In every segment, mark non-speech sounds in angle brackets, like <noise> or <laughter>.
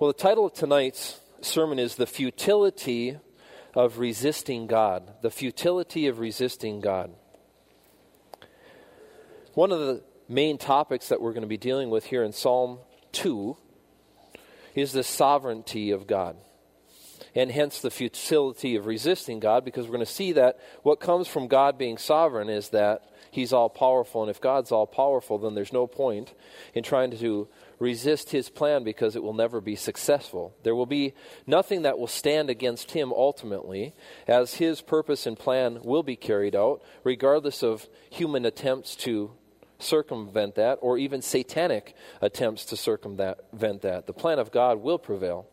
Well, the title of tonight's sermon is The Futility of Resisting God. The Futility of Resisting God. One of the main topics that we're going to be dealing with here in Psalm 2 is the sovereignty of God. And hence the futility of resisting God, because we're going to see that what comes from God being sovereign is that He's all powerful. And if God's all powerful, then there's no point in trying to resist his plan because it will never be successful. There will be nothing that will stand against him ultimately, as his purpose and plan will be carried out, regardless of human attempts to circumvent that or even satanic attempts to circumvent that. The plan of God will prevail.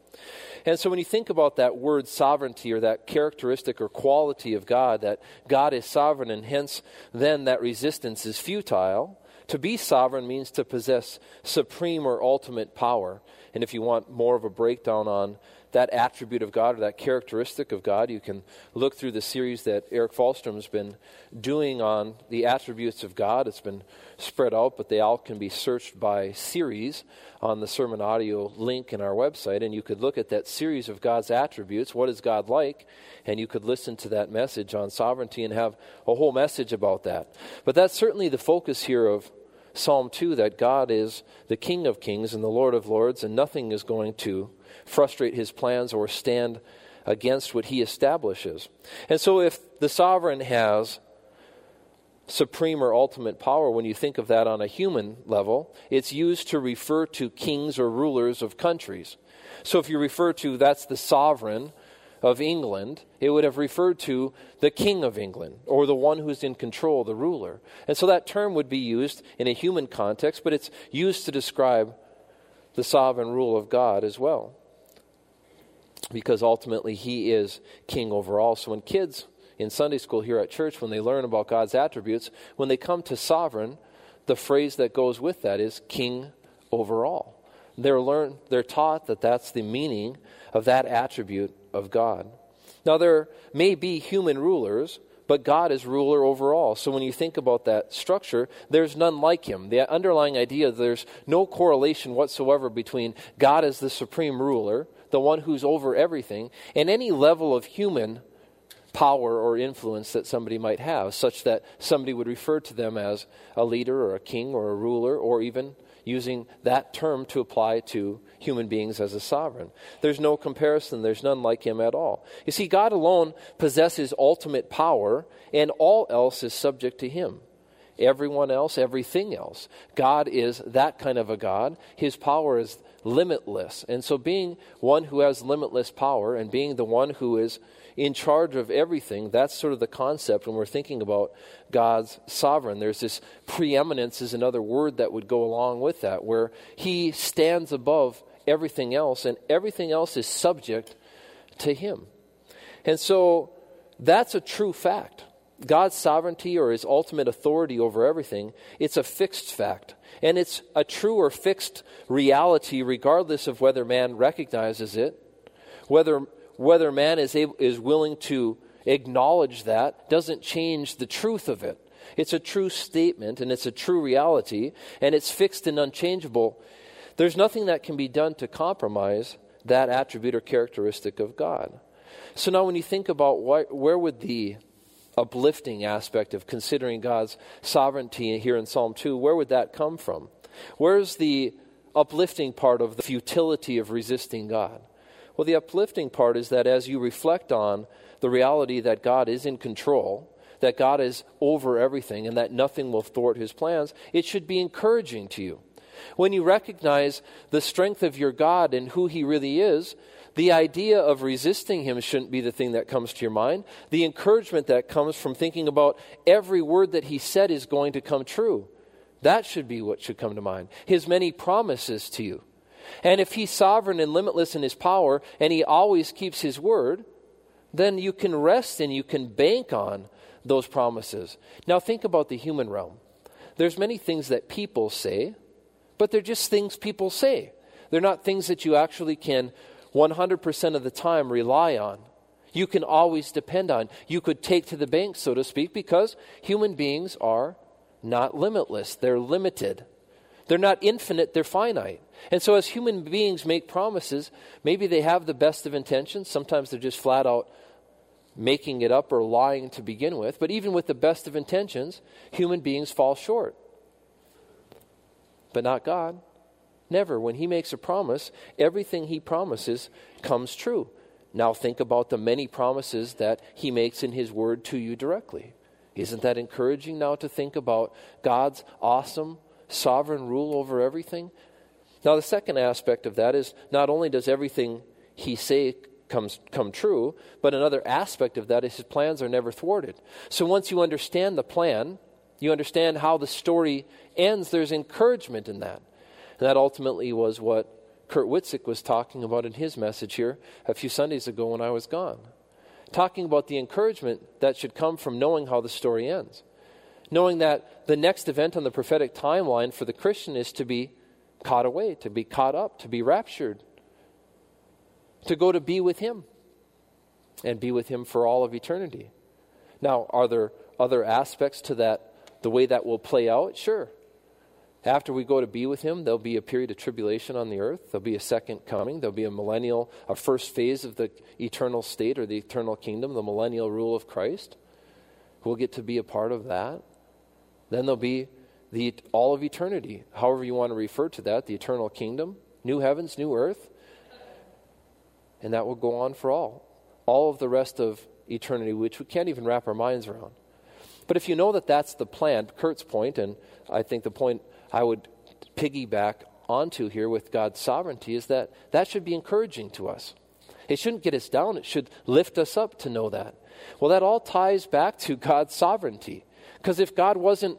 And so when you think about that word sovereignty or that characteristic or quality of God, that God is sovereign and hence then that resistance is futile, to be sovereign means to possess supreme or ultimate power. And if you want more of a breakdown on that attribute of God or that characteristic of God, you can look through the series that Eric Falstrom's been doing on the attributes of God. It's been spread out, but they all can be searched by series on the sermon audio link in our website. And you could look at that series of God's attributes. What is God like? And you could listen to that message on sovereignty and have a whole message about that. But that's certainly the focus here of Psalm 2 that God is the King of kings and the Lord of lords, and nothing is going to frustrate his plans or stand against what he establishes. And so, if the sovereign has supreme or ultimate power, when you think of that on a human level, it's used to refer to kings or rulers of countries. So, if you refer to that's the sovereign, of England, it would have referred to the king of England or the one who's in control, the ruler. And so that term would be used in a human context, but it's used to describe the sovereign rule of God as well. Because ultimately he is king over all. So when kids in Sunday school here at church, when they learn about God's attributes, when they come to sovereign, the phrase that goes with that is king over all. They're, learn, they're taught that that's the meaning of that attribute of God. Now, there may be human rulers, but God is ruler over all. So when you think about that structure, there's none like him. The underlying idea there's no correlation whatsoever between God as the supreme ruler, the one who's over everything, and any level of human power or influence that somebody might have, such that somebody would refer to them as a leader or a king or a ruler or even using that term to apply to human beings as a sovereign. There's no comparison, there's none like him at all. You see, God alone possesses ultimate power, and all else is subject to him. Everyone else, everything else. God is that kind of a God. His power is limitless. And so, being one who has limitless power and being the one who is in charge of everything. That's sort of the concept when we're thinking about God's sovereign. There's this preeminence, is another word that would go along with that, where He stands above everything else, and everything else is subject to Him. And so that's a true fact. God's sovereignty or his ultimate authority over everything, it's a fixed fact. And it's a true or fixed reality regardless of whether man recognizes it, whether whether man is, able, is willing to acknowledge that doesn't change the truth of it. It's a true statement and it's a true reality and it's fixed and unchangeable. There's nothing that can be done to compromise that attribute or characteristic of God. So now when you think about why, where would the uplifting aspect of considering God's sovereignty here in Psalm 2, where would that come from? Where's the uplifting part of the futility of resisting God? Well, the uplifting part is that as you reflect on the reality that God is in control, that God is over everything, and that nothing will thwart his plans, it should be encouraging to you. When you recognize the strength of your God and who he really is, the idea of resisting him shouldn't be the thing that comes to your mind. The encouragement that comes from thinking about every word that he said is going to come true. That should be what should come to mind. His many promises to you. And if he's sovereign and limitless in his power and he always keeps his word, then you can rest and you can bank on those promises. Now think about the human realm. There's many things that people say, but they're just things people say. They're not things that you actually can 100% of the time rely on. You can always depend on. You could take to the bank, so to speak, because human beings are not limitless, they're limited. They're not infinite, they're finite. And so, as human beings make promises, maybe they have the best of intentions. Sometimes they're just flat out making it up or lying to begin with. But even with the best of intentions, human beings fall short. But not God. Never. When He makes a promise, everything He promises comes true. Now, think about the many promises that He makes in His Word to you directly. Isn't that encouraging now to think about God's awesome, sovereign rule over everything? Now, the second aspect of that is not only does everything He say comes come true, but another aspect of that is His plans are never thwarted. So once you understand the plan, you understand how the story ends, there's encouragement in that. And that ultimately was what Kurt Witzik was talking about in his message here a few Sundays ago when I was gone talking about the encouragement that should come from knowing how the story ends. Knowing that the next event on the prophetic timeline for the Christian is to be caught away, to be caught up, to be raptured, to go to be with Him and be with Him for all of eternity. Now, are there other aspects to that, the way that will play out? Sure. After we go to be with him, there'll be a period of tribulation on the earth. There'll be a second coming. There'll be a millennial, a first phase of the eternal state or the eternal kingdom, the millennial rule of Christ. We'll get to be a part of that. Then there'll be the all of eternity, however you want to refer to that, the eternal kingdom, new heavens, new earth. And that will go on for all. All of the rest of eternity, which we can't even wrap our minds around. But if you know that that's the plan, Kurt's point, and I think the point I would piggyback onto here with God's sovereignty is that that should be encouraging to us. It shouldn't get us down, it should lift us up to know that. Well, that all ties back to God's sovereignty. Because if God wasn't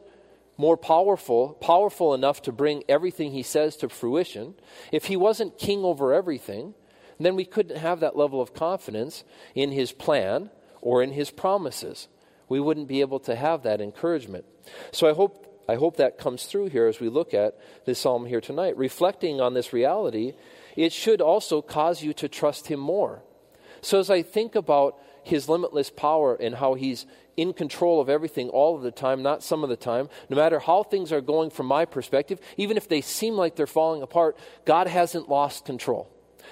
more powerful, powerful enough to bring everything he says to fruition, if he wasn't king over everything, then we couldn't have that level of confidence in his plan or in his promises. We wouldn't be able to have that encouragement. So I hope I hope that comes through here as we look at this psalm here tonight. Reflecting on this reality, it should also cause you to trust Him more. So as I think about His limitless power and how He's in control of everything all of the time, not some of the time, no matter how things are going from my perspective, even if they seem like they're falling apart, God hasn't lost control.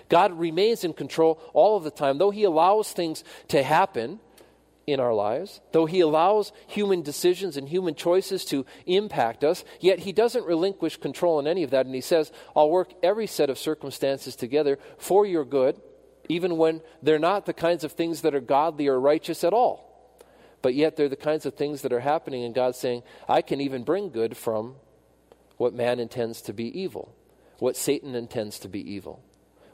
God remains in control all of the time. Though He allows things to happen, in our lives, though He allows human decisions and human choices to impact us, yet He doesn't relinquish control in any of that. And He says, I'll work every set of circumstances together for your good, even when they're not the kinds of things that are godly or righteous at all. But yet they're the kinds of things that are happening, and God's saying, I can even bring good from what man intends to be evil, what Satan intends to be evil,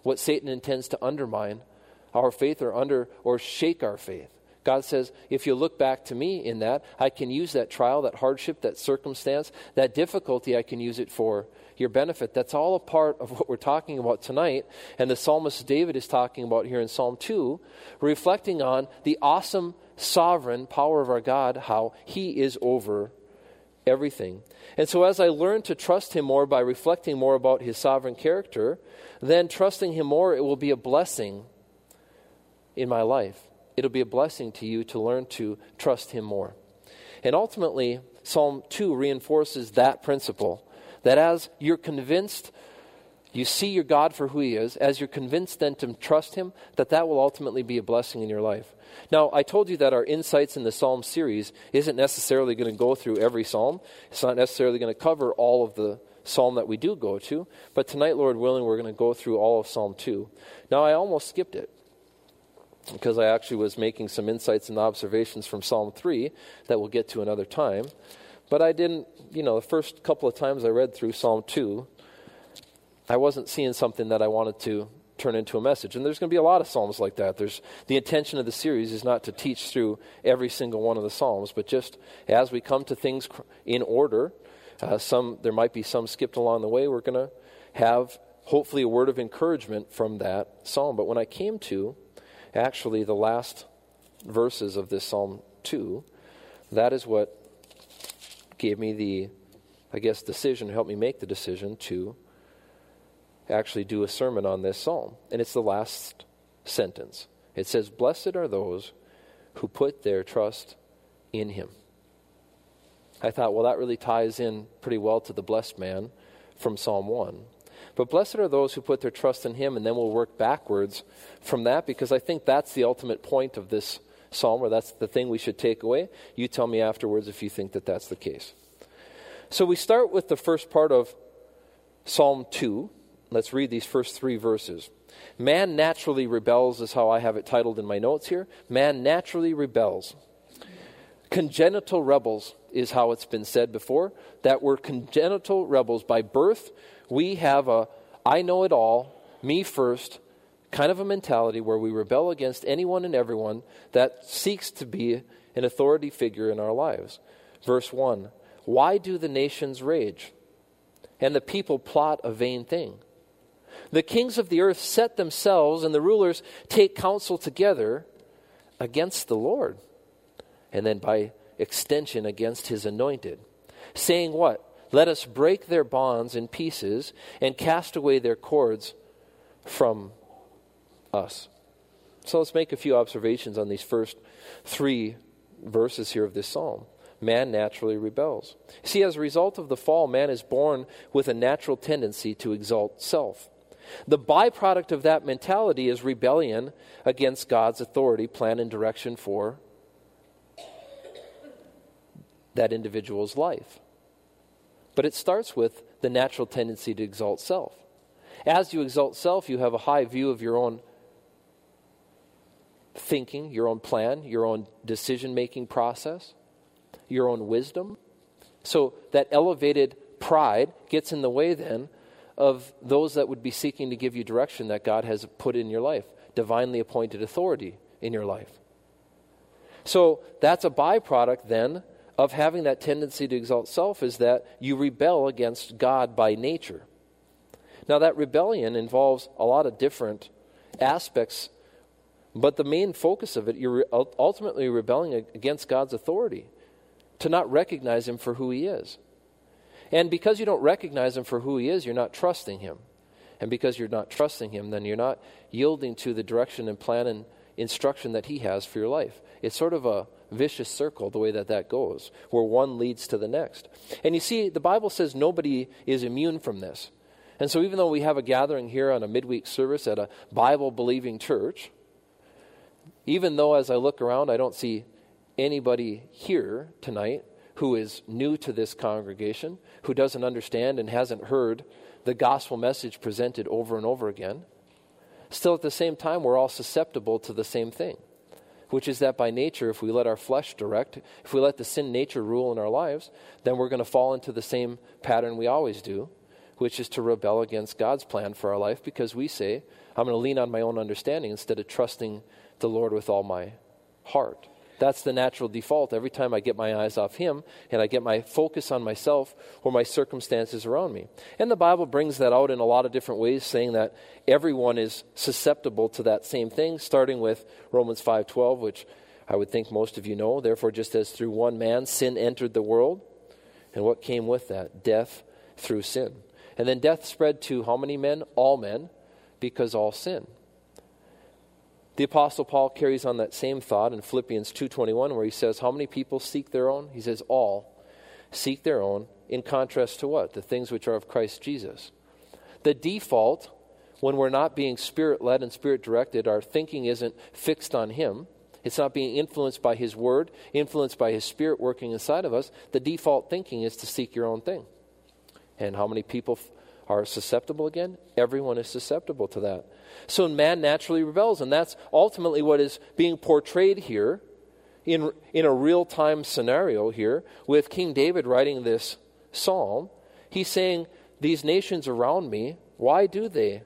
what Satan intends to undermine our faith or under or shake our faith. God says, if you look back to me in that, I can use that trial, that hardship, that circumstance, that difficulty, I can use it for your benefit. That's all a part of what we're talking about tonight. And the psalmist David is talking about here in Psalm 2, reflecting on the awesome sovereign power of our God, how he is over everything. And so, as I learn to trust him more by reflecting more about his sovereign character, then trusting him more, it will be a blessing in my life it'll be a blessing to you to learn to trust Him more. And ultimately, Psalm 2 reinforces that principle that as you're convinced, you see your God for who He is, as you're convinced then to trust Him, that that will ultimately be a blessing in your life. Now, I told you that our insights in the Psalm series isn't necessarily going to go through every Psalm. It's not necessarily going to cover all of the Psalm that we do go to. But tonight, Lord willing, we're going to go through all of Psalm 2. Now, I almost skipped it because I actually was making some insights and observations from Psalm 3 that we'll get to another time. But I didn't, you know, the first couple of times I read through Psalm 2, I wasn't seeing something that I wanted to turn into a message. And there's going to be a lot of psalms like that. There's the intention of the series is not to teach through every single one of the psalms, but just as we come to things in order, uh, some there might be some skipped along the way. We're going to have hopefully a word of encouragement from that psalm. But when I came to actually the last verses of this Psalm 2, that is what gave me the, I guess, decision, helped me make the decision to actually do a sermon on this psalm. And it's the last sentence. It says, Blessed are those who put their trust in him. I thought, well, that really ties in pretty well to the blessed man from Psalm 1. But blessed are those who put their trust in him, and then we'll work backwards from that because I think that's the ultimate point of this psalm, or that's the thing we should take away. You tell me afterwards if you think that that's the case. So we start with the first part of Psalm 2. Let's read these first three verses. Man naturally rebels, is how I have it titled in my notes here. Man naturally rebels. Congenital rebels is how it's been said before, that we're congenital rebels. By birth, we have a I know it all, me first, kind of a mentality where we rebel against anyone and everyone that seeks to be an authority figure in our lives. Verse 1 Why do the nations rage? And the people plot a vain thing. The kings of the earth set themselves, and the rulers take counsel together against the Lord. And then by extension, against his anointed. Saying what? Let us break their bonds in pieces and cast away their cords from us. So let's make a few observations on these first three verses here of this psalm. Man naturally rebels. See, as a result of the fall, man is born with a natural tendency to exalt self. The byproduct of that mentality is rebellion against God's authority, plan, and direction for that individual's life. But it starts with the natural tendency to exalt self. As you exalt self, you have a high view of your own thinking, your own plan, your own decision making process, your own wisdom. So that elevated pride gets in the way then of those that would be seeking to give you direction that God has put in your life, divinely appointed authority in your life. So that's a byproduct then of having that tendency to exalt self is that you rebel against God by nature. Now, that rebellion involves a lot of different aspects, but the main focus of it, you're ultimately rebelling against God's authority, to not recognize Him for who He is. And because you don't recognize Him for who He is, you're not trusting Him. And because you're not trusting Him, then you're not yielding to the direction and plan and instruction that He has for your life. It's sort of a vicious circle the way that that goes, where one leads to the next. And you see, the Bible says nobody is immune from this. And so, even though we have a gathering here on a midweek service at a Bible believing church, even though as I look around, I don't see anybody here tonight who is new to this congregation, who doesn't understand and hasn't heard the gospel message presented over and over again, still at the same time, we're all susceptible to the same thing which is that by nature, if we let our flesh direct, if we let the sin nature rule in our lives, then we're going to fall into the same pattern we always do, which is to rebel against God's plan for our life because we say, I'm going to lean on my own understanding instead of trusting the Lord with all my heart. That's the natural default. Every time I get my eyes off Him and I get my focus on myself or my circumstances around me. And the Bible brings that out in a lot of different ways, saying that everyone is susceptible to that same thing, starting with Romans 5.12, which I would think most of you know. Therefore, just as through one man sin entered the world, and what came with that? Death through sin. And then death spread to how many men? All men, because all sin. The apostle Paul carries on that same thought in Philippians 2:21 where he says how many people seek their own? He says all seek their own in contrast to what? The things which are of Christ Jesus. The default when we're not being spirit led and spirit directed, our thinking isn't fixed on him. It's not being influenced by his word, influenced by his spirit working inside of us. The default thinking is to seek your own thing. And how many people are susceptible again? Everyone is susceptible to that. So man naturally rebels, and that's ultimately what is being portrayed here in, in a real time scenario here with King David writing this psalm. He's saying, These nations around me, why do they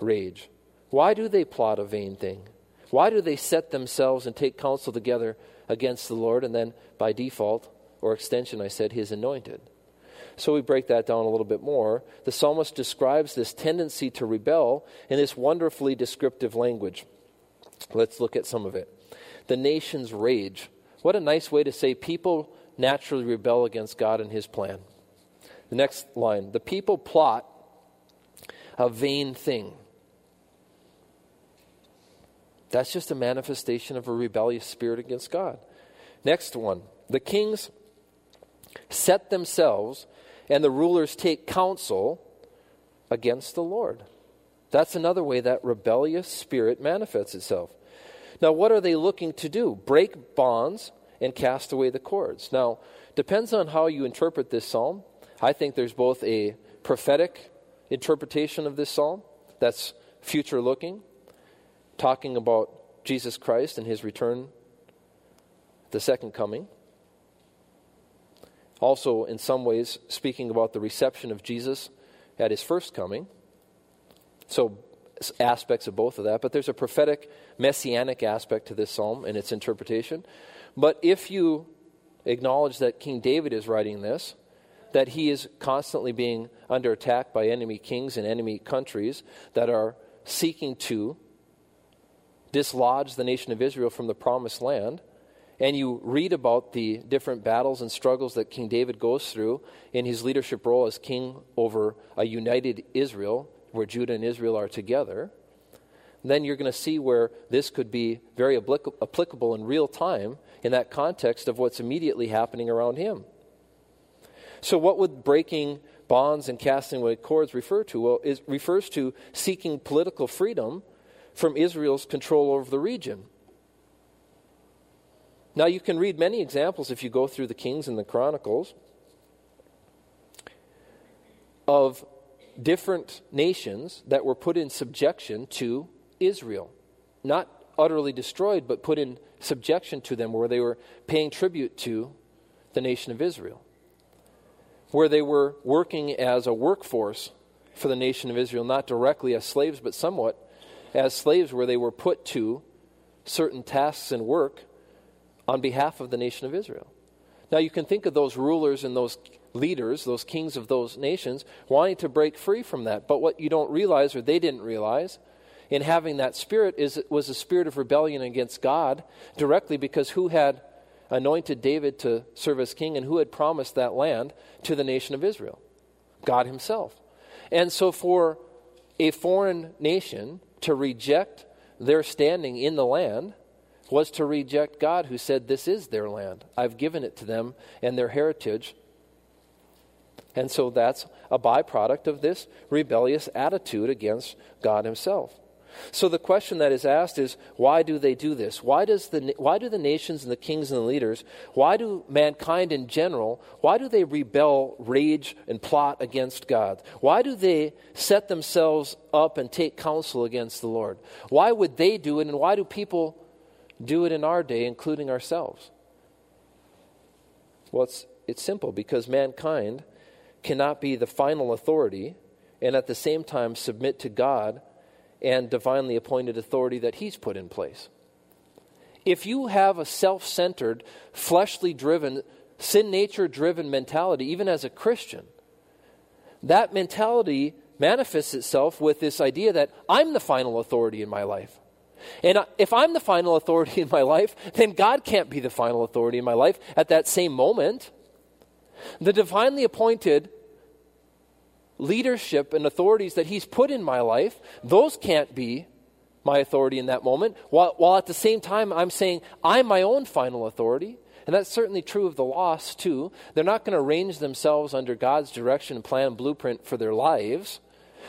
rage? Why do they plot a vain thing? Why do they set themselves and take counsel together against the Lord and then, by default or extension, I said, his anointed? So we break that down a little bit more. The psalmist describes this tendency to rebel in this wonderfully descriptive language. Let's look at some of it. The nations rage. What a nice way to say people naturally rebel against God and his plan. The next line the people plot a vain thing. That's just a manifestation of a rebellious spirit against God. Next one the kings set themselves and the rulers take counsel against the Lord. That's another way that rebellious spirit manifests itself. Now, what are they looking to do? Break bonds and cast away the cords. Now, depends on how you interpret this psalm. I think there's both a prophetic interpretation of this psalm that's future looking, talking about Jesus Christ and his return, the second coming. Also, in some ways, speaking about the reception of Jesus at his first coming. So, aspects of both of that. But there's a prophetic, messianic aspect to this psalm and its interpretation. But if you acknowledge that King David is writing this, that he is constantly being under attack by enemy kings and enemy countries that are seeking to dislodge the nation of Israel from the promised land, and you read about the different battles and struggles that King David goes through in his leadership role as king over a united Israel, where Judah and Israel are together, then you're going to see where this could be very applicable in real time in that context of what's immediately happening around him. So, what would breaking bonds and casting away cords refer to? Well, it refers to seeking political freedom from Israel's control over the region. Now, you can read many examples if you go through the Kings and the Chronicles of different nations that were put in subjection to Israel. Not utterly destroyed, but put in subjection to them, where they were paying tribute to the nation of Israel. Where they were working as a workforce for the nation of Israel, not directly as slaves, but somewhat as slaves, where they were put to certain tasks and work on behalf of the nation of Israel. Now, you can think of those rulers and those leaders, those kings of those nations, wanting to break free from that. But what you don't realize, or they didn't realize, in having that spirit is was a spirit of rebellion against God directly because who had anointed David to serve as king and who had promised that land to the nation of Israel? God himself. And so for a foreign nation to reject their standing in the land was to reject God, who said, This is their land. I've given it to them and their heritage. And so that's a byproduct of this rebellious attitude against God Himself. So the question that is asked is why do they do this? Why, does the, why do the nations and the kings and the leaders, why do mankind in general, why do they rebel, rage, and plot against God? Why do they set themselves up and take counsel against the Lord? Why would they do it, and why do people do it in our day, including ourselves? Well, it's, it's simple because mankind cannot be the final authority and at the same time submit to God and divinely appointed authority that He's put in place. If you have a self centered, fleshly driven, sin nature driven mentality, even as a Christian, that mentality manifests itself with this idea that I'm the final authority in my life. And if I'm the final authority <laughs> in my life, then God can't be the final authority in my life at that same moment. The divinely appointed leadership and authorities that He's put in my life, those can't be my authority in that moment, while, while at the same time I'm saying I'm my own final authority. And that's certainly true of the lost, too. They're not going to arrange themselves under God's direction, and plan, and blueprint for their lives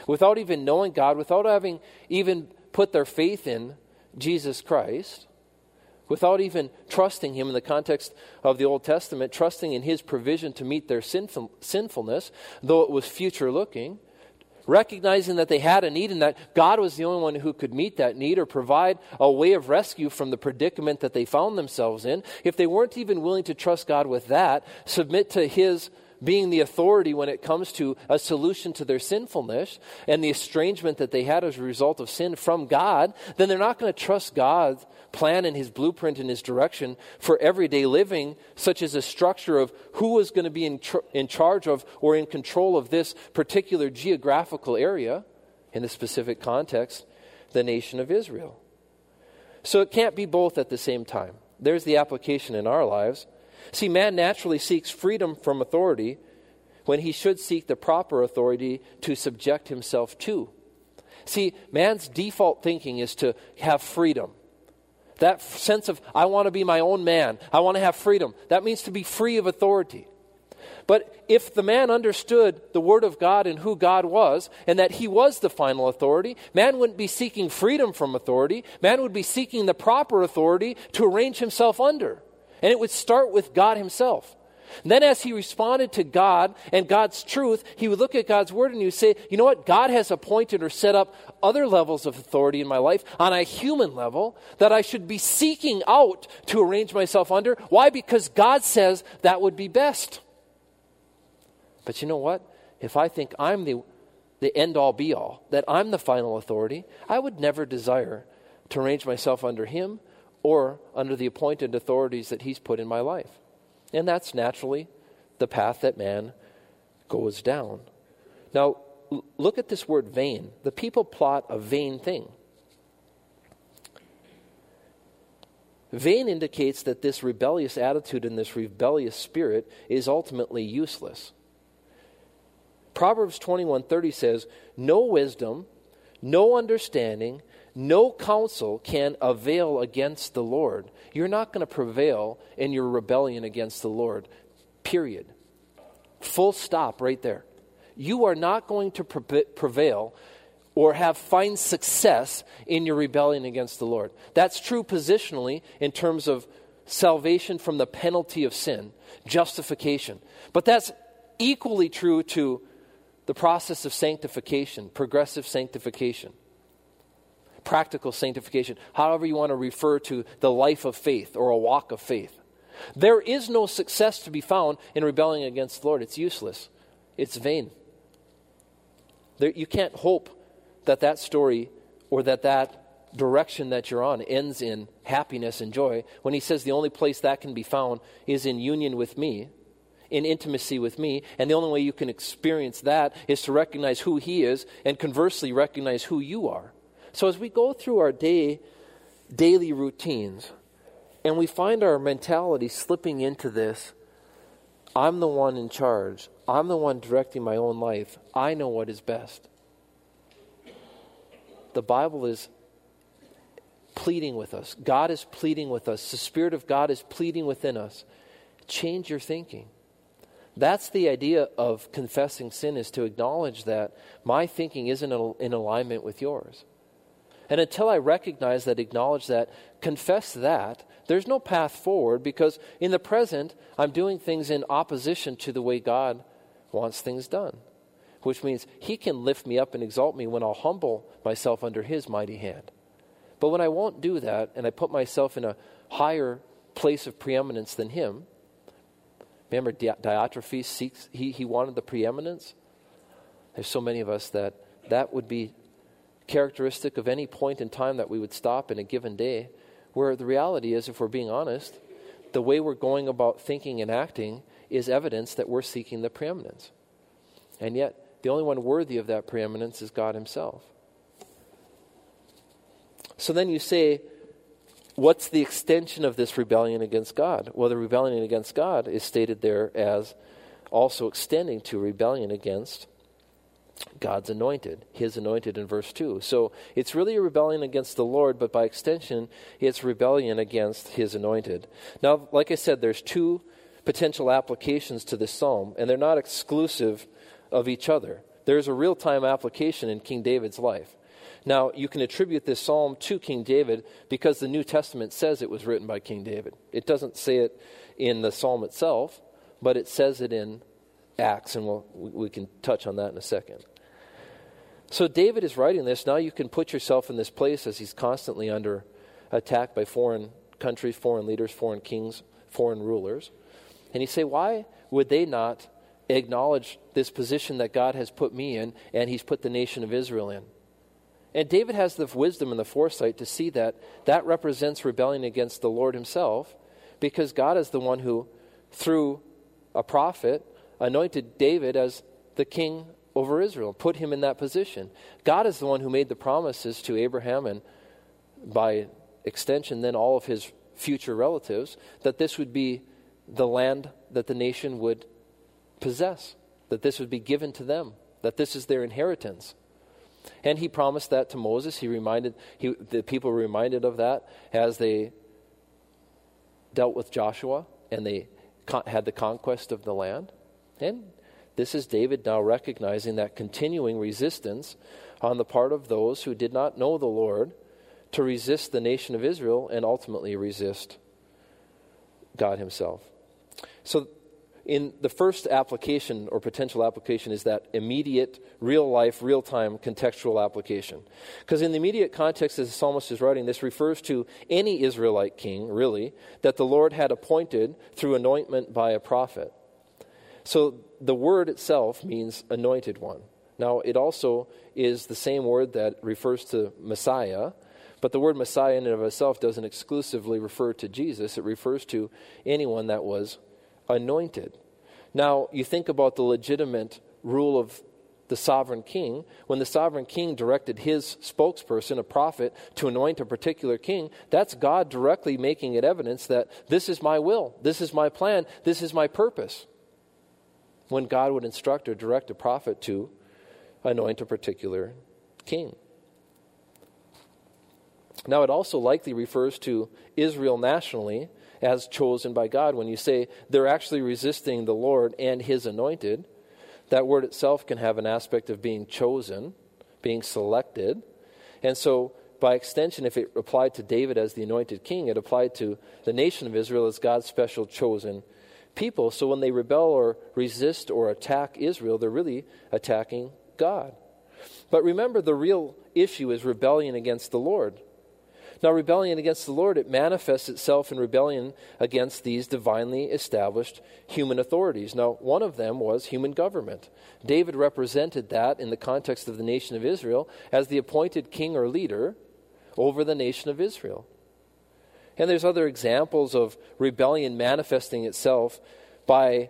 without even knowing God, without having even put their faith in Jesus Christ, without even trusting Him in the context of the Old Testament, trusting in His provision to meet their sinful, sinfulness, though it was future looking, recognizing that they had a need and that God was the only one who could meet that need or provide a way of rescue from the predicament that they found themselves in. If they weren't even willing to trust God with that, submit to His being the authority when it comes to a solution to their sinfulness and the estrangement that they had as a result of sin from God, then they're not going to trust God's plan and His blueprint and His direction for everyday living, such as a structure of who is going to be in, tr- in charge of or in control of this particular geographical area, in the specific context, the nation of Israel. So it can't be both at the same time. There's the application in our lives. See, man naturally seeks freedom from authority when he should seek the proper authority to subject himself to. See, man's default thinking is to have freedom. That sense of, I want to be my own man, I want to have freedom, that means to be free of authority. But if the man understood the Word of God and who God was, and that he was the final authority, man wouldn't be seeking freedom from authority. Man would be seeking the proper authority to arrange himself under. And it would start with God himself. Then, as he responded to God and God's truth, he would look at God's word and he would say, You know what? God has appointed or set up other levels of authority in my life on a human level that I should be seeking out to arrange myself under. Why? Because God says that would be best. But you know what? If I think I'm the, the end all be all, that I'm the final authority, I would never desire to arrange myself under Him or under the appointed authorities that He's put in my life. And that's naturally the path that man goes down. Now, look at this word vain. The people plot a vain thing. Vain indicates that this rebellious attitude and this rebellious spirit is ultimately useless. Proverbs 21:30 says, "No wisdom, no understanding, no counsel can avail against the Lord." You're not going to prevail in your rebellion against the Lord. Period. Full stop right there. You are not going to prevail or have find success in your rebellion against the Lord. That's true positionally in terms of salvation from the penalty of sin, justification. But that's equally true to the process of sanctification, progressive sanctification, practical sanctification, however you want to refer to the life of faith or a walk of faith. There is no success to be found in rebelling against the Lord. It's useless, it's vain. There, you can't hope that that story or that that direction that you're on ends in happiness and joy when he says the only place that can be found is in union with me in intimacy with me. And the only way you can experience that is to recognize who He is and conversely recognize who you are. So as we go through our day, daily routines and we find our mentality slipping into this, I'm the one in charge, I'm the one directing my own life, I know what is best. The Bible is pleading with us. God is pleading with us. The Spirit of God is pleading within us. Change your thinking. That's the idea of confessing sin is to acknowledge that my thinking isn't in alignment with yours. And until I recognize that, acknowledge that, confess that, there's no path forward because in the present, I'm doing things in opposition to the way God wants things done. Which means He can lift me up and exalt me when I'll humble myself under His mighty hand. But when I won't do that and I put myself in a higher place of preeminence than Him, Remember, Diotrephes seeks, he, he wanted the preeminence. There's so many of us that that would be characteristic of any point in time that we would stop in a given day. Where the reality is, if we're being honest, the way we're going about thinking and acting is evidence that we're seeking the preeminence. And yet, the only one worthy of that preeminence is God Himself. So then you say, what's the extension of this rebellion against God? Well, the rebellion against God is stated there as also extending to rebellion against God's anointed, his anointed in verse 2. So it's really a rebellion against the Lord, but by extension, it's rebellion against his anointed. Now, like I said, there's two potential applications to this psalm, and they're not exclusive of each other. There's a real time application in King David's life. Now, you can attribute this psalm to King David because the New Testament says it was written by King David. It doesn't say it in the psalm itself, but it says it in Acts, and we'll, we can touch on that in a second. So, David is writing this. Now, you can put yourself in this place as he's constantly under attack by foreign countries, foreign leaders, foreign kings, foreign rulers. And you say, why would they not acknowledge this position that God has put me in and he's put the nation of Israel in? And David has the wisdom and the foresight to see that that represents rebellion against the Lord himself because God is the one who, through a prophet, anointed David as the king over Israel, put him in that position. God is the one who made the promises to Abraham and by extension then all of his future relatives that this would be the land that the nation would possess, that this would be given to them, that this is their inheritance. And he promised that to Moses. He reminded he, the people were reminded of that as they dealt with Joshua and they con- had the conquest of the land. And this is David now recognizing that continuing resistance on the part of those who did not know the Lord to resist the nation of Israel and ultimately resist God Himself. So, in the first application or potential application is that immediate, real life, real time contextual application. Because in the immediate context, as the psalmist is writing, this refers to any Israelite king, really, that the Lord had appointed through anointment by a prophet. So the word itself means anointed one. Now, it also is the same word that refers to Messiah, but the word Messiah in and of itself doesn't exclusively refer to Jesus. It refers to anyone that was anointed. Now, you think about the legitimate rule of the sovereign king. When the sovereign king directed his spokesperson, a prophet, to anoint a particular king, that's God directly making it evidence that this is my will, this is my plan, this is my purpose when God would instruct or direct a prophet to anoint a particular king. Now, it also likely refers to Israel nationally as chosen by God. When you say they're actually resisting the Lord and his anointed, that word itself can have an aspect of being chosen, being selected. And so, by extension, if it applied to David as the anointed king, it applied to the nation of Israel as God's special chosen people. So when they rebel or resist or attack Israel, they're really attacking God. But remember, the real issue is rebellion against the Lord. Now, rebellion against the Lord, it manifests itself in rebellion against these divinely established human authorities. Now, one of them was human government. David represented that in the context of the nation of Israel as the appointed king or leader over the nation of Israel. And there's other examples of rebellion manifesting itself by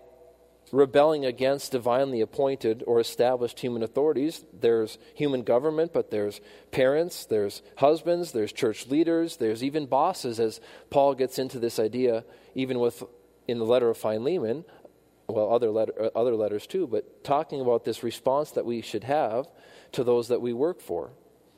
rebelling against divinely appointed or established human authorities. There's human government, but there's parents, there's husbands, there's church leaders, there's even bosses, as Paul gets into this idea, even with in the letter of Philemon, well, other, letter, uh, other letters too, but talking about this response that we should have to those that we work for.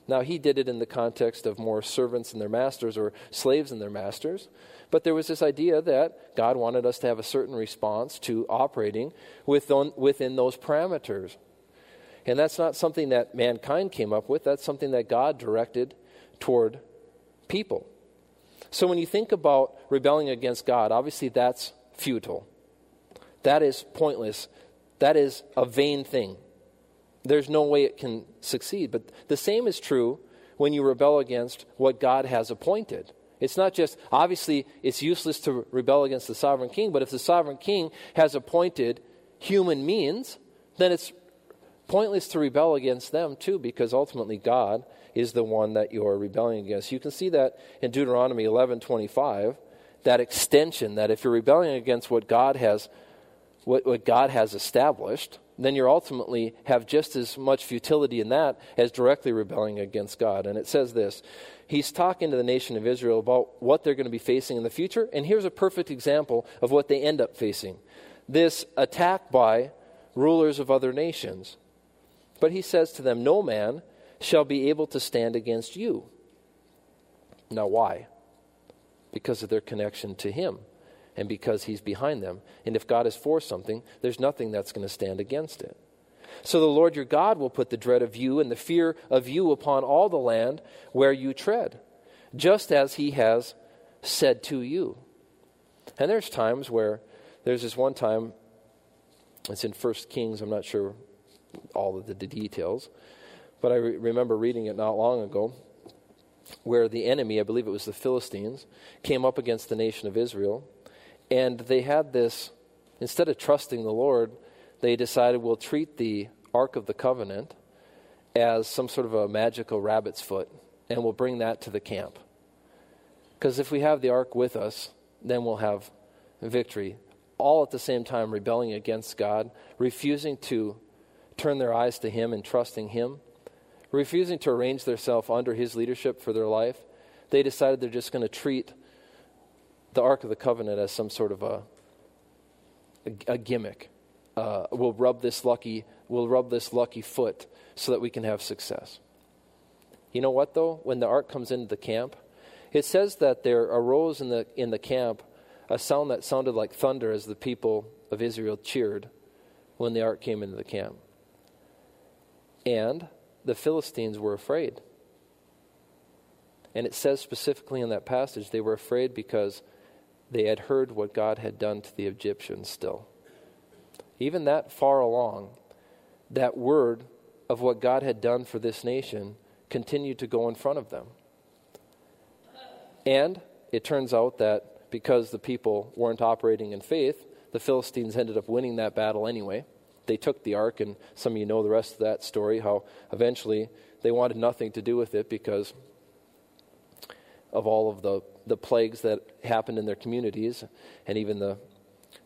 Now, he did it in the context of more servants and their masters or slaves and their masters. But there was this idea that God wanted us to have a certain response to operating within, within those parameters. And that's not something that mankind came up with, that's something that God directed toward people. So when you think about rebelling against God, obviously that's futile. That is pointless. That is a vain thing there's no way it can succeed. But the same is true when you rebel against what God has appointed. It's not just, obviously, it's useless to rebel against the sovereign king, but if the sovereign king has appointed human means, then it's pointless to rebel against them too, because ultimately God is the one that you're rebelling against. You can see that in Deuteronomy 11:25, that extension that if you're rebelling against what God has what, what God has established, then you ultimately have just as much futility in that as directly rebelling against God. And it says this He's talking to the nation of Israel about what they're going to be facing in the future. And here's a perfect example of what they end up facing this attack by rulers of other nations. But he says to them, No man shall be able to stand against you. Now, why? Because of their connection to him and because he's behind them. And if God is for something, there's nothing that's going to stand against it. So the Lord your God will put the dread of you and the fear of you upon all the land where you tread, just as he has said to you. And there's times where there's this one time, it's in First Kings, I'm not sure all of the, details, but I re- remember reading it not long ago, where the enemy, I believe it was the Philistines, came up against the nation of Israel and they had this, instead of trusting the Lord, they decided we'll treat the Ark of the Covenant as some sort of a magical rabbit's foot, and we'll bring that to the camp. Because if we have the Ark with us, then we'll have victory. All at the same time rebelling against God, refusing to turn their eyes to Him and trusting Him, refusing to arrange themselves under His leadership for their life. They decided they're just going to treat the Ark of the Covenant as some sort of a, a, a gimmick. Uh, we'll rub this lucky we'll rub this lucky foot so that we can have success. You know what though? When the ark comes into the camp, it says that there arose in the in the camp a sound that sounded like thunder as the people of Israel cheered when the ark came into the camp. And the Philistines were afraid. And it says specifically in that passage they were afraid because they had heard what God had done to the Egyptians still. Even that far along, that word of what God had done for this nation continued to go in front of them. And it turns out that because the people weren't operating in faith, the Philistines ended up winning that battle anyway. They took the ark, and some of you know the rest of that story how eventually they wanted nothing to do with it because of all of the, the plagues that happened in their communities and even the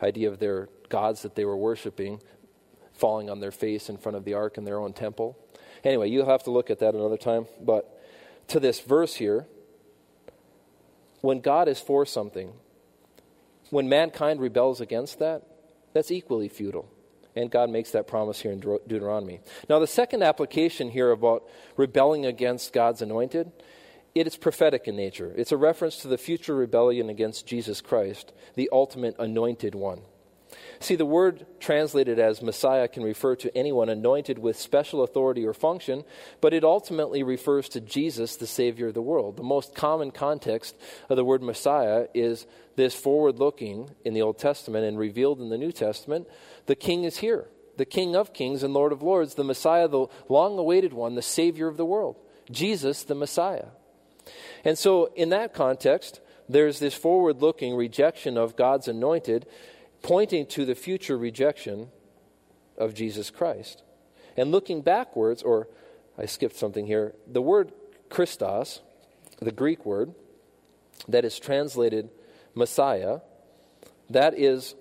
idea of their gods that they were worshiping falling on their face in front of the ark in their own temple. Anyway, you'll have to look at that another time. But to this verse here, when God is for something, when mankind rebels against that, that's equally futile. And God makes that promise here in Deuteronomy. Now, the second application here about rebelling against God's anointed, it is prophetic in nature. It's a reference to the future rebellion against Jesus Christ, the ultimate anointed one. See, the word translated as Messiah can refer to anyone anointed with special authority or function, but it ultimately refers to Jesus, the Savior of the world. The most common context of the word Messiah is this forward looking in the Old Testament and revealed in the New Testament. The King is here, the King of kings and Lord of lords, the Messiah, the long awaited one, the Savior of the world. Jesus, the Messiah. And so, in that context, there's this forward looking rejection of God's anointed pointing to the future rejection of Jesus Christ. And looking backwards, or I skipped something here, the word Christos, the Greek word that is translated Messiah, that is,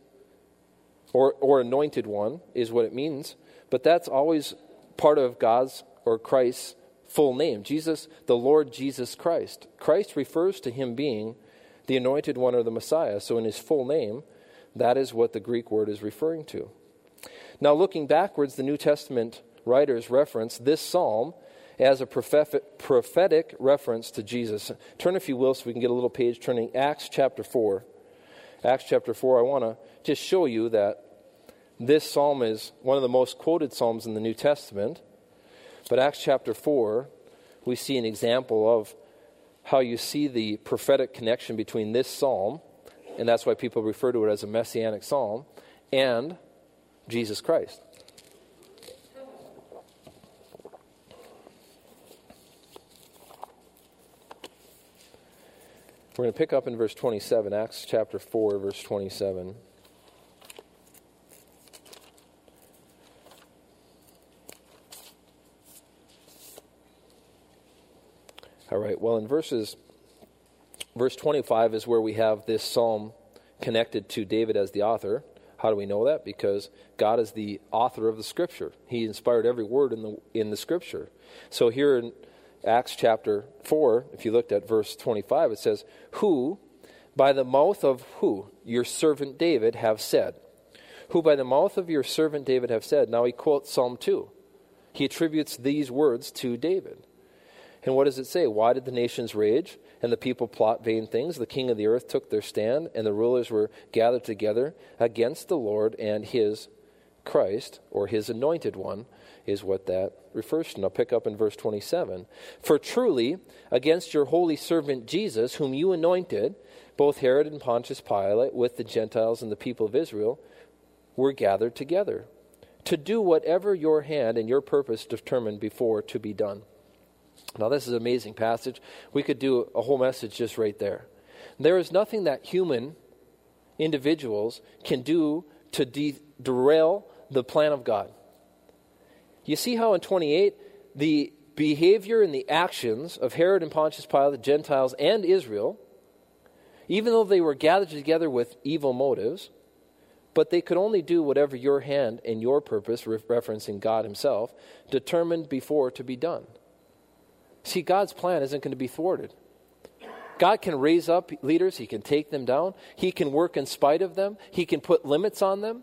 or, or anointed one, is what it means, but that's always part of God's or Christ's full name Jesus, the Lord Jesus Christ. Christ refers to him being the anointed one or the Messiah. So in his full name, that is what the Greek word is referring to. Now, looking backwards, the New Testament writers reference this psalm as a prophetic reference to Jesus. Turn, if you will, so we can get a little page turning. Acts chapter 4. Acts chapter 4, I want to just show you that this psalm is one of the most quoted psalms in the New Testament. But Acts chapter 4, we see an example of how you see the prophetic connection between this psalm and that's why people refer to it as a messianic psalm, and Jesus Christ. We're going to pick up in verse 27, Acts chapter 4, verse 27. All right, well, in verses Verse 25 is where we have this psalm connected to David as the author. How do we know that? Because God is the author of the scripture. He inspired every word in the in the scripture. So here in Acts chapter 4, if you looked at verse 25, it says, "Who by the mouth of who your servant David have said." Who by the mouth of your servant David have said. Now he quotes Psalm 2. He attributes these words to David. And what does it say? Why did the nations rage and the people plot vain things? The king of the earth took their stand, and the rulers were gathered together against the Lord and his Christ, or his anointed one, is what that refers to. Now pick up in verse 27. For truly, against your holy servant Jesus, whom you anointed, both Herod and Pontius Pilate, with the Gentiles and the people of Israel, were gathered together to do whatever your hand and your purpose determined before to be done. Now, this is an amazing passage. We could do a whole message just right there. There is nothing that human individuals can do to de- derail the plan of God. You see how in 28, the behavior and the actions of Herod and Pontius Pilate, Gentiles, and Israel, even though they were gathered together with evil motives, but they could only do whatever your hand and your purpose, referencing God Himself, determined before to be done. See, God's plan isn't going to be thwarted. God can raise up leaders, He can take them down, He can work in spite of them, He can put limits on them,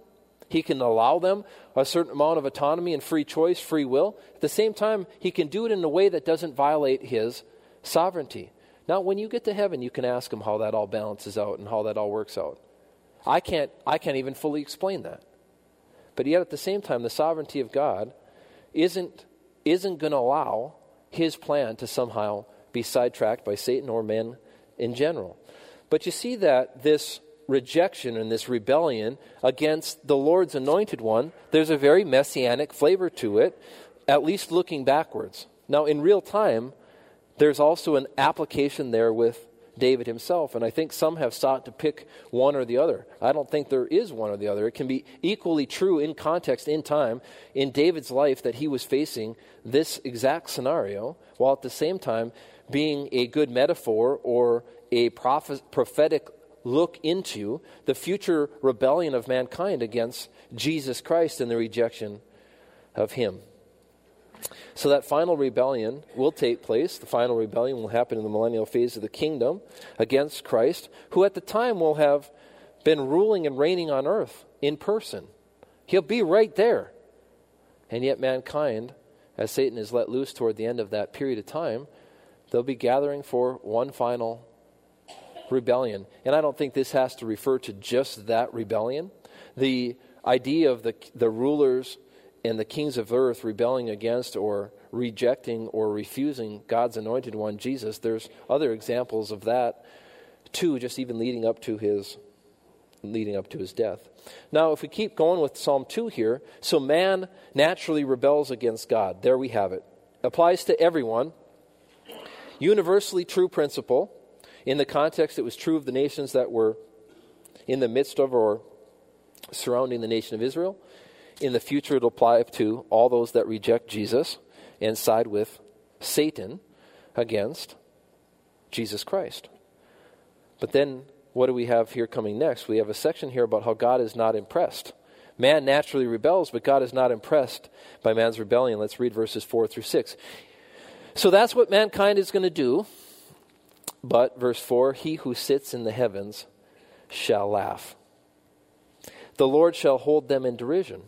He can allow them a certain amount of autonomy and free choice, free will. At the same time, He can do it in a way that doesn't violate His sovereignty. Now, when you get to heaven, you can ask Him how that all balances out and how that all works out. I can't, I can't even fully explain that. But yet at the same time, the sovereignty of God isn't, isn't going to allow his plan to somehow be sidetracked by Satan or men in general. But you see that this rejection and this rebellion against the Lord's anointed one, there's a very messianic flavor to it, at least looking backwards. Now, in real time, there's also an application there with David himself. And I think some have sought to pick one or the other. I don't think there is one or the other. It can be equally true in context, in time, in David's life that he was facing this exact scenario, while at the same time being a good metaphor or a prophet, prophetic look into the future rebellion of mankind against Jesus Christ and the rejection of him. So that final rebellion will take place. The final rebellion will happen in the millennial phase of the kingdom against Christ, who at the time will have been ruling and reigning on earth in person. He'll be right there. And yet, mankind, as Satan is let loose toward the end of that period of time, they'll be gathering for one final rebellion. And I don't think this has to refer to just that rebellion. The idea of the, the rulers and the kings of earth rebelling against or rejecting or refusing God's anointed one, Jesus, there's other examples of that too, just even leading up to his leading up to his death. Now, if we keep going with Psalm 2 here, so man naturally rebels against God. There we have it. Applies to everyone. Universally true principle. In the context, it was true of the nations that were in the midst of or surrounding the nation of Israel in the future it'll apply to all those that reject Jesus and side with Satan against Jesus Christ. But then what do we have here coming next? We have a section here about how God is not impressed. Man naturally rebels, but God is not impressed by man's rebellion. Let's read verses 4 through 6. So that's what mankind is going to do. But, verse 4 He who sits in the heavens shall laugh. The Lord shall hold them in derision.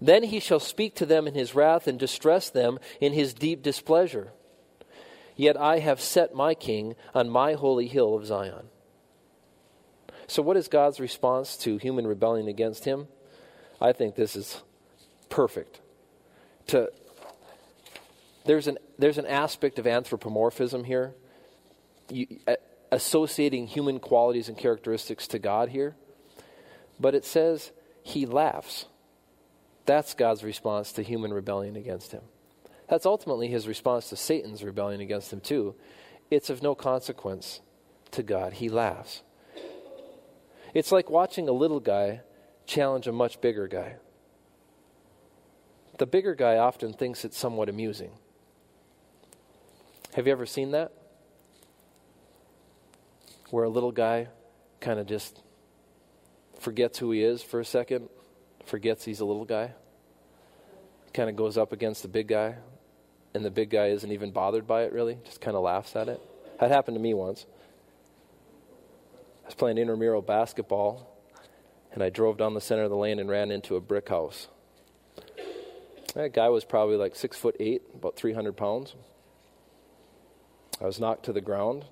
Then he shall speak to them in his wrath and distress them in his deep displeasure. Yet I have set my king on my holy hill of Zion. So, what is God's response to human rebellion against him? I think this is perfect. To, there's, an, there's an aspect of anthropomorphism here, you, associating human qualities and characteristics to God here. But it says he laughs. That's God's response to human rebellion against him. That's ultimately his response to Satan's rebellion against him, too. It's of no consequence to God. He laughs. It's like watching a little guy challenge a much bigger guy. The bigger guy often thinks it's somewhat amusing. Have you ever seen that? Where a little guy kind of just forgets who he is for a second forgets he's a little guy, kind of goes up against the big guy, and the big guy isn't even bothered by it really, just kind of laughs at it. That happened to me once. I was playing intramural basketball, and I drove down the center of the lane and ran into a brick house. That guy was probably like six foot eight, about 300 pounds. I was knocked to the ground.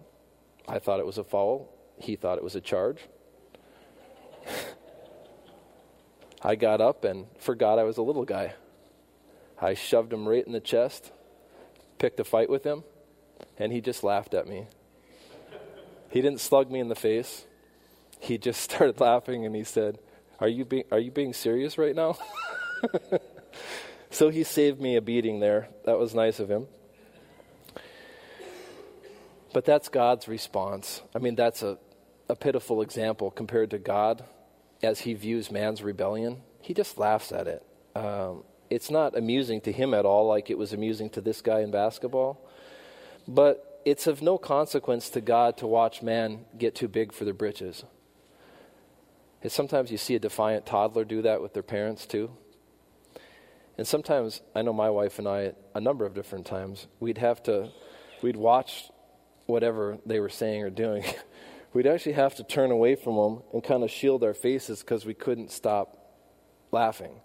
I thought it was a foul. He thought it was a charge. I got up and forgot I was a little guy. I shoved him right in the chest, picked a fight with him, and he just laughed at me. He didn't slug me in the face. He just <laughs> started laughing and he said, "Are you being are you being serious right now?" <laughs> so he saved me a beating there. That was nice of him. But that's God's response. I mean, that's a, a pitiful example compared to God as he views man's rebellion, he just laughs at it. Um, it's not amusing to him at all, like it was amusing to this guy in basketball. But it's of no consequence to God to watch man get too big for their britches. And sometimes you see a defiant toddler do that with their parents too. And sometimes, I know my wife and I, a number of different times, we'd have to, we'd watch whatever they were saying or doing. <laughs> we'd actually have to turn away from them and kind of shield our faces because we couldn't stop laughing.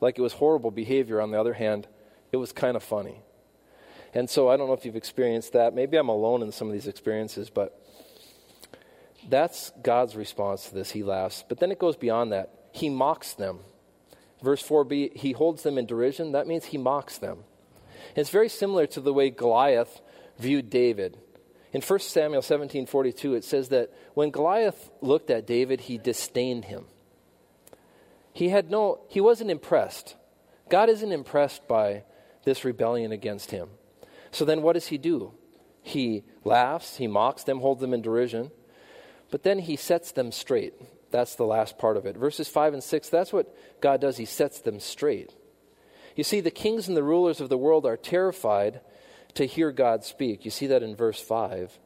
Like it was horrible behavior. On the other hand, it was kind of funny. And so I don't know if you've experienced that. Maybe I'm alone in some of these experiences, but that's God's response to this. He laughs. But then it goes beyond that. He mocks them. verse 4b, he holds them in derision. That means he mocks them. It's very similar to the way Goliath viewed David. In 1 Samuel 17:42 it says that when Goliath looked at David he disdained him. He had no he wasn't impressed. God isn't impressed by this rebellion against him. So then what does he do? He laughs, he mocks them, holds them in derision, but then he sets them straight. That's the last part of it. Verses 5 and 6, that's what God does. He sets them straight. You see, the kings and the rulers of the world are terrified to hear God speak. You see that in verse 5.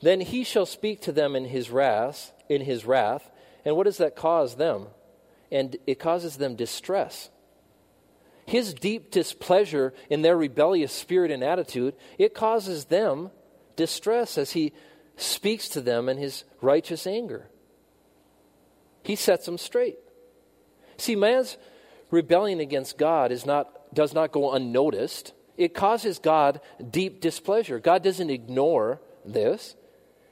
Then he shall speak to them in his wrath, in his wrath. And what does that cause them? And it causes them distress. His deep displeasure in their rebellious spirit and attitude, it causes them distress as he speaks to them in his righteous anger. He sets them straight. See, man's rebellion against God is not, does not go unnoticed it causes God deep displeasure. God doesn't ignore this,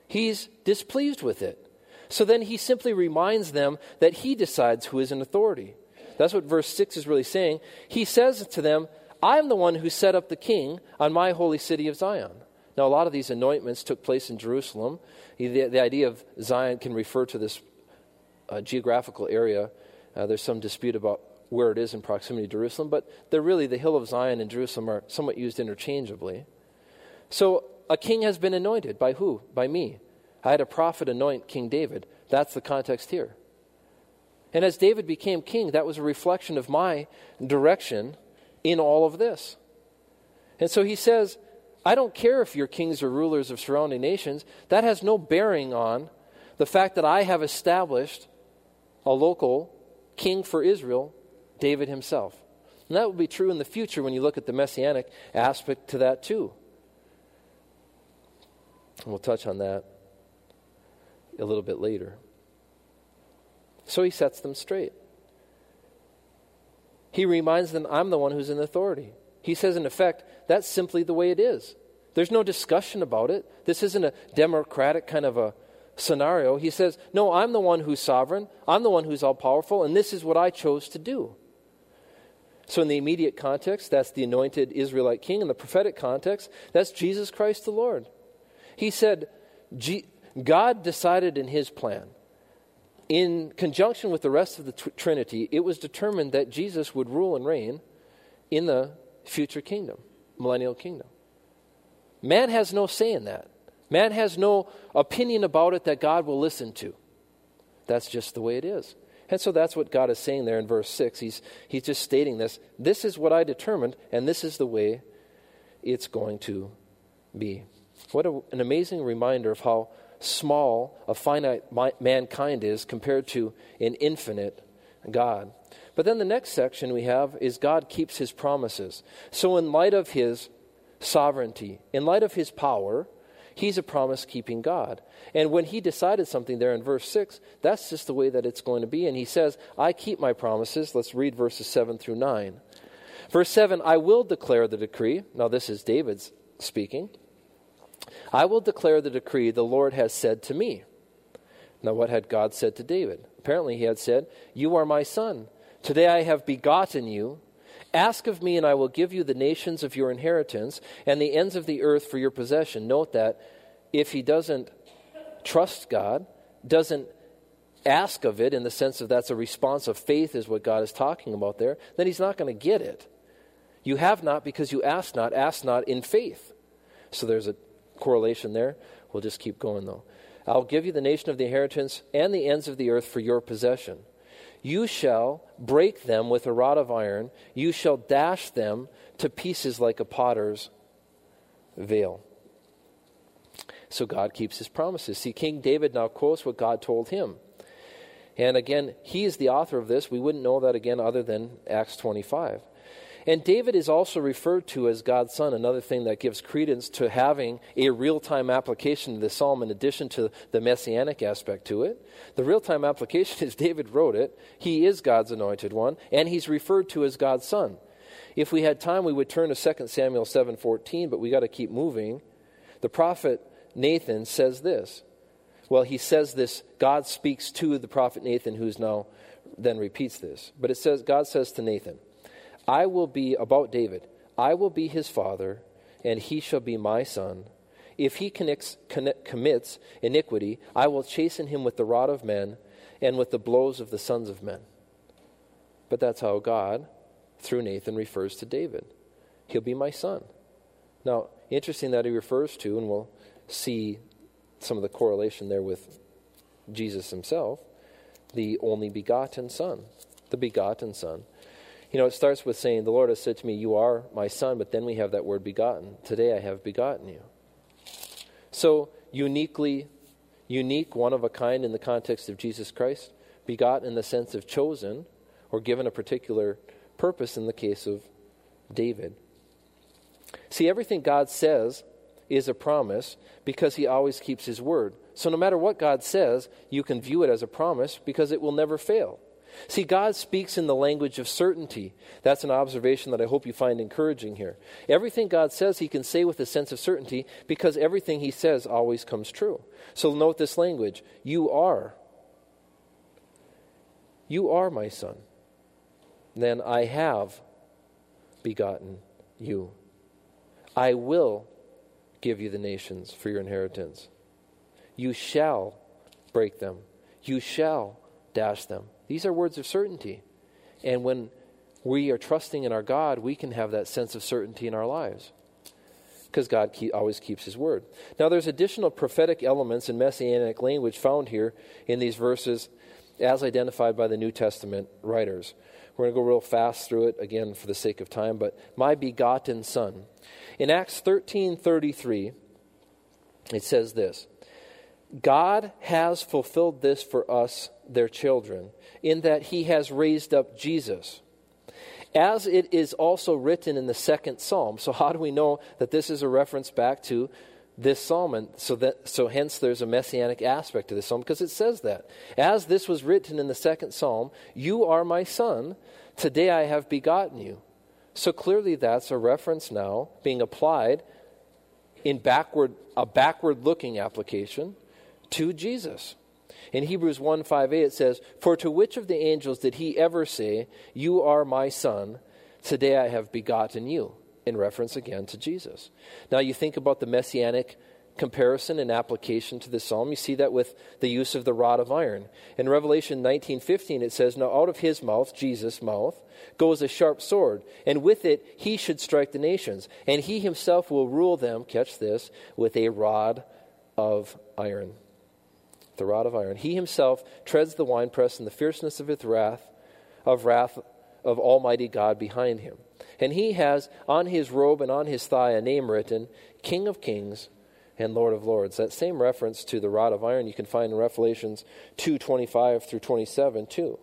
He's displeased with it. So then He simply reminds them that He decides who is in authority. That's what verse 6 is really saying. He says to them, I am the one who set up the king on my holy city of Zion. Now, a lot of these anointments took place in Jerusalem. The, the idea of Zion can refer to this uh, geographical area. Uh, there's some dispute about where it is in proximity to Jerusalem, but they're really the hill of Zion and Jerusalem are somewhat used interchangeably. So a king has been anointed by who? By me. I had a prophet anoint King David. That's the context here. And as David became king, that was a reflection of my direction in all of this. And so he says, I don't care if you're kings or rulers of surrounding nations. That has no bearing on the fact that I have established a local king for Israel David himself. And that will be true in the future when you look at the messianic aspect to that too. And we'll touch on that a little bit later. So he sets them straight. He reminds them, I'm the one who's in authority. He says, in effect, that's simply the way it is. There's no discussion about it. This isn't a democratic kind of a scenario. He says, No, I'm the one who's sovereign. I'm the one who's all powerful, and this is what I chose to do. So, in the immediate context, that's the anointed Israelite king. In the prophetic context, that's Jesus Christ the Lord. He said, God decided in his plan, in conjunction with the rest of the t- Trinity, it was determined that Jesus would rule and reign in the future kingdom, millennial kingdom. Man has no say in that. Man has no opinion about it that God will listen to. That's just the way it is. And so that's what God is saying there in verse 6. He's, he's just stating this. This is what I determined, and this is the way it's going to be. What a, an amazing reminder of how small a finite mankind is compared to an infinite God. But then the next section we have is God keeps his promises. So, in light of his sovereignty, in light of his power, He's a promise keeping God. And when he decided something there in verse 6, that's just the way that it's going to be. And he says, I keep my promises. Let's read verses 7 through 9. Verse 7 I will declare the decree. Now, this is David's speaking. I will declare the decree the Lord has said to me. Now, what had God said to David? Apparently, he had said, You are my son. Today I have begotten you. Ask of me, and I will give you the nations of your inheritance and the ends of the earth for your possession. Note that if he doesn't trust God, doesn't ask of it in the sense of that's a response of faith, is what God is talking about there, then he's not going to get it. You have not because you ask not, ask not in faith. So there's a correlation there. We'll just keep going though. I'll give you the nation of the inheritance and the ends of the earth for your possession. You shall break them with a rod of iron, you shall dash them to pieces like a potter's veil. So God keeps his promises. See, King David now quotes what God told him. And again, he is the author of this. We wouldn't know that again other than Acts 25. And David is also referred to as God's son, another thing that gives credence to having a real time application to the psalm in addition to the messianic aspect to it. The real time application <laughs> is David wrote it. He is God's anointed one, and he's referred to as God's son. If we had time, we would turn to 2 Samuel 7:14, but we got to keep moving. The prophet Nathan says this. Well, he says this, God speaks to the prophet Nathan, who's now then repeats this. But it says, God says to Nathan, I will be, about David, I will be his father, and he shall be my son. If he connects, commits iniquity, I will chasten him with the rod of men and with the blows of the sons of men. But that's how God, through Nathan, refers to David. He'll be my son. Now, interesting that he refers to, and we'll see some of the correlation there with Jesus himself, the only begotten Son. The begotten Son. You know, it starts with saying, The Lord has said to me, You are my Son, but then we have that word begotten. Today I have begotten you. So, uniquely, unique, one of a kind in the context of Jesus Christ, begotten in the sense of chosen or given a particular purpose in the case of David. See, everything God says is a promise because he always keeps his word. So no matter what God says, you can view it as a promise because it will never fail. See, God speaks in the language of certainty. That's an observation that I hope you find encouraging here. Everything God says, He can say with a sense of certainty because everything He says always comes true. So note this language You are. You are my son. Then I have begotten you. I will give you the nations for your inheritance. You shall break them. You shall dash them. These are words of certainty. And when we are trusting in our God, we can have that sense of certainty in our lives because God keep, always keeps His word. Now, there's additional prophetic elements in messianic language found here in these verses as identified by the New Testament writers. We're going to go real fast through it again for the sake of time, but my begotten son. In Acts 13:33 it says this: God has fulfilled this for us, their children, in that he has raised up Jesus. As it is also written in the second psalm. So, how do we know that this is a reference back to this psalm? And so, that, so hence, there's a messianic aspect to this psalm because it says that. As this was written in the second psalm, You are my son, today I have begotten you. So, clearly, that's a reference now being applied in backward, a backward looking application to Jesus. In Hebrews 1 5 8, it says, For to which of the angels did he ever say, You are my son, today I have begotten you? In reference again to Jesus. Now you think about the messianic comparison and application to the psalm. You see that with the use of the rod of iron. In Revelation 19:15 it says, "Now out of his mouth, Jesus' mouth, goes a sharp sword, and with it he should strike the nations, and he himself will rule them, catch this, with a rod of iron." The rod of iron. He himself treads the winepress in the fierceness of his wrath, of wrath of Almighty God behind him. And he has on his robe and on his thigh a name written, King of Kings and Lord of Lords. That same reference to the rod of iron you can find in Revelations 2:25 through 27 too.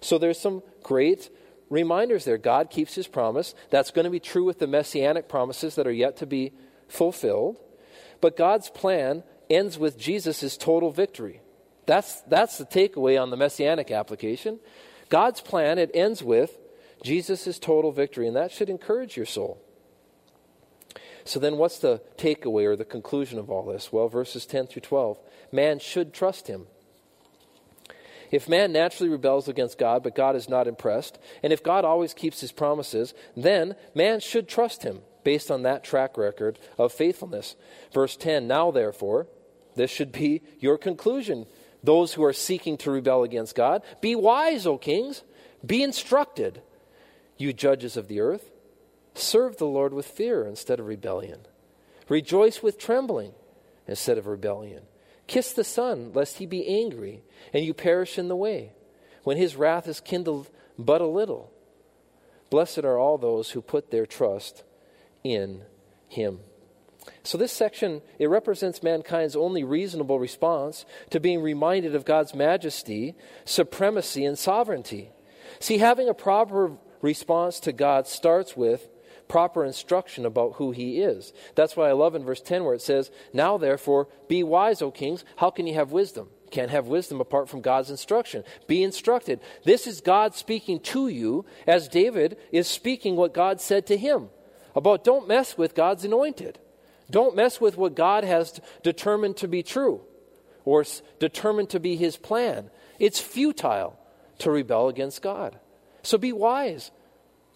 So there's some great reminders there. God keeps his promise. That's going to be true with the messianic promises that are yet to be fulfilled. But God's plan ends with Jesus' total victory. That's, that's the takeaway on the messianic application. God's plan, it ends with Jesus' total victory, and that should encourage your soul. So then, what's the takeaway or the conclusion of all this? Well, verses 10 through 12 man should trust him. If man naturally rebels against God, but God is not impressed, and if God always keeps his promises, then man should trust him based on that track record of faithfulness. Verse 10 Now, therefore, this should be your conclusion. Those who are seeking to rebel against God, be wise, O kings. Be instructed, you judges of the earth. Serve the Lord with fear instead of rebellion. Rejoice with trembling instead of rebellion. Kiss the Son, lest he be angry and you perish in the way, when his wrath is kindled but a little. Blessed are all those who put their trust in him. So this section it represents mankind's only reasonable response to being reminded of God's majesty, supremacy and sovereignty. See, having a proper response to God starts with proper instruction about who he is. That's why I love in verse 10 where it says, "Now therefore be wise, O kings. How can you have wisdom?" Can't have wisdom apart from God's instruction. Be instructed. This is God speaking to you as David is speaking what God said to him about don't mess with God's anointed. Don't mess with what God has determined to be true or determined to be his plan. It's futile to rebel against God. So be wise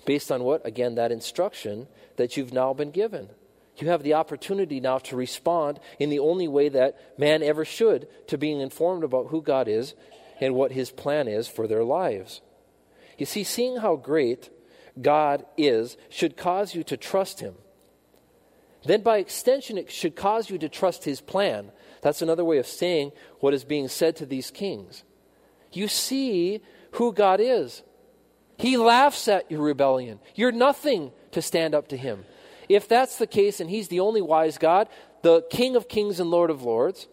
based on what? Again, that instruction that you've now been given. You have the opportunity now to respond in the only way that man ever should to being informed about who God is and what his plan is for their lives. You see, seeing how great God is should cause you to trust him. Then, by extension, it should cause you to trust his plan. That's another way of saying what is being said to these kings. You see who God is. He laughs at your rebellion. You're nothing to stand up to him. If that's the case and he's the only wise God, the King of kings and Lord of lords,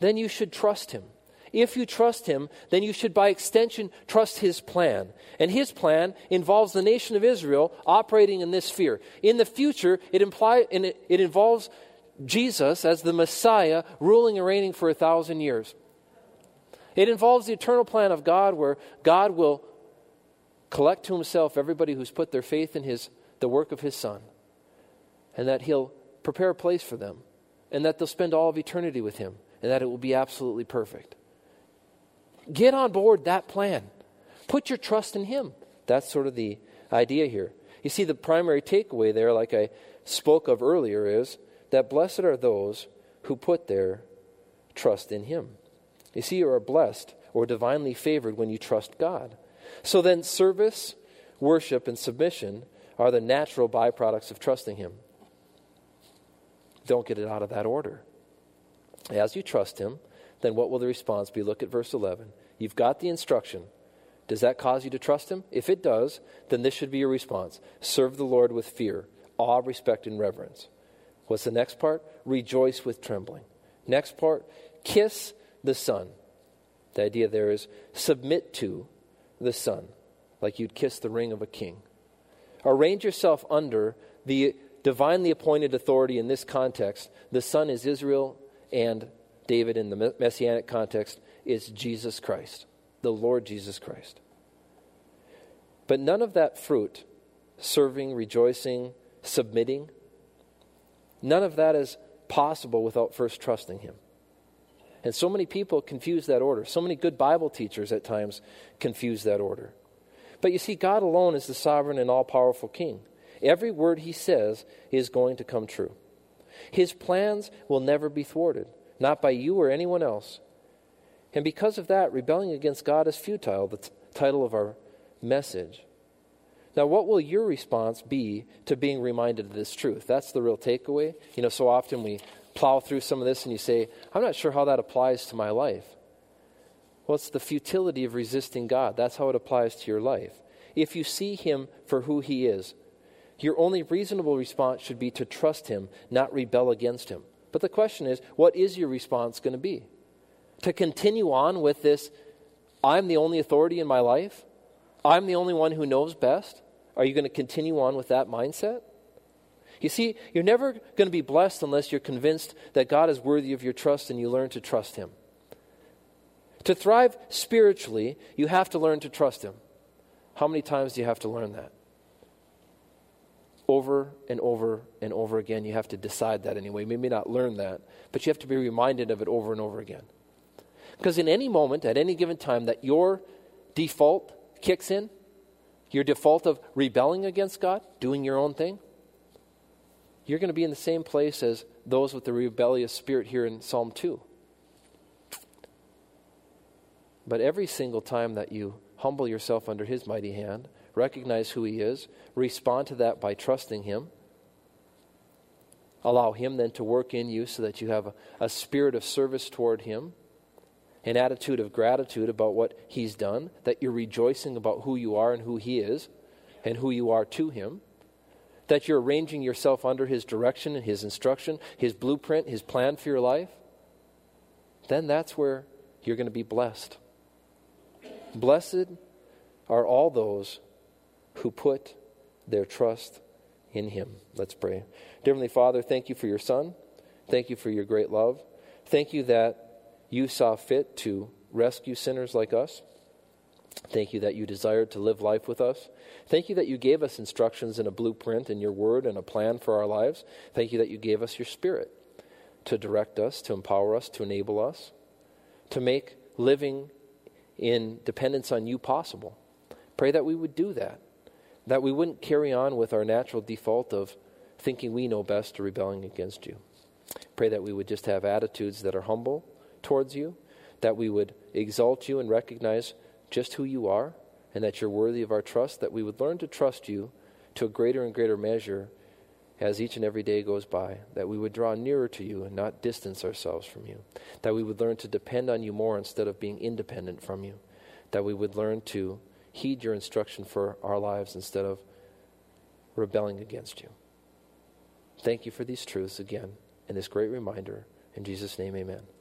then you should trust him. If you trust him, then you should, by extension, trust his plan. And his plan involves the nation of Israel operating in this sphere. In the future, it, imply, it, it involves Jesus as the Messiah ruling and reigning for a thousand years. It involves the eternal plan of God where God will collect to himself everybody who's put their faith in his, the work of his Son, and that he'll prepare a place for them, and that they'll spend all of eternity with him, and that it will be absolutely perfect. Get on board that plan. Put your trust in him. That's sort of the idea here. You see, the primary takeaway there, like I spoke of earlier, is that blessed are those who put their trust in him. You see, you are blessed or divinely favored when you trust God. So then, service, worship, and submission are the natural byproducts of trusting Him. Don't get it out of that order. As you trust Him, then what will the response be? Look at verse 11. You've got the instruction. Does that cause you to trust Him? If it does, then this should be your response Serve the Lord with fear, awe, respect, and reverence. What's the next part? Rejoice with trembling. Next part, kiss the Son. The idea there is submit to the Son, like you'd kiss the ring of a king. Arrange yourself under the divinely appointed authority in this context. The Son is Israel, and David in the messianic context is Jesus Christ, the Lord Jesus Christ. But none of that fruit, serving, rejoicing, submitting, none of that is possible without first trusting Him. And so many people confuse that order. So many good Bible teachers at times confuse that order. But you see, God alone is the sovereign and all powerful King. Every word he says is going to come true. His plans will never be thwarted, not by you or anyone else. And because of that, rebelling against God is futile, the t- title of our message. Now, what will your response be to being reminded of this truth? That's the real takeaway. You know, so often we plow through some of this and you say, I'm not sure how that applies to my life. Well, it's the futility of resisting God. That's how it applies to your life. If you see Him for who He is, your only reasonable response should be to trust Him, not rebel against Him. But the question is, what is your response going to be? To continue on with this, I'm the only authority in my life? I'm the only one who knows best? Are you going to continue on with that mindset? You see, you're never going to be blessed unless you're convinced that God is worthy of your trust and you learn to trust Him. To thrive spiritually, you have to learn to trust Him. How many times do you have to learn that? Over and over and over again. You have to decide that anyway. Maybe not learn that, but you have to be reminded of it over and over again. Because in any moment, at any given time, that your default kicks in, your default of rebelling against God, doing your own thing, you're going to be in the same place as those with the rebellious spirit here in Psalm 2. But every single time that you humble yourself under His mighty hand, recognize who He is, respond to that by trusting Him, allow Him then to work in you so that you have a, a spirit of service toward Him, an attitude of gratitude about what He's done, that you're rejoicing about who you are and who He is, and who you are to Him that you're arranging yourself under His direction and His instruction, His blueprint, His plan for your life, then that's where you're going to be blessed. Blessed are all those who put their trust in Him. Let's pray. Dear Heavenly Father, thank you for your Son. Thank you for your great love. Thank you that you saw fit to rescue sinners like us. Thank you that you desired to live life with us. Thank you that you gave us instructions and a blueprint in your word and a plan for our lives. Thank you that you gave us your spirit to direct us, to empower us, to enable us, to make living in dependence on you possible. Pray that we would do that, that we wouldn't carry on with our natural default of thinking we know best or rebelling against you. Pray that we would just have attitudes that are humble towards you, that we would exalt you and recognize just who you are, and that you're worthy of our trust, that we would learn to trust you to a greater and greater measure as each and every day goes by, that we would draw nearer to you and not distance ourselves from you, that we would learn to depend on you more instead of being independent from you, that we would learn to heed your instruction for our lives instead of rebelling against you. Thank you for these truths again and this great reminder. In Jesus' name, amen.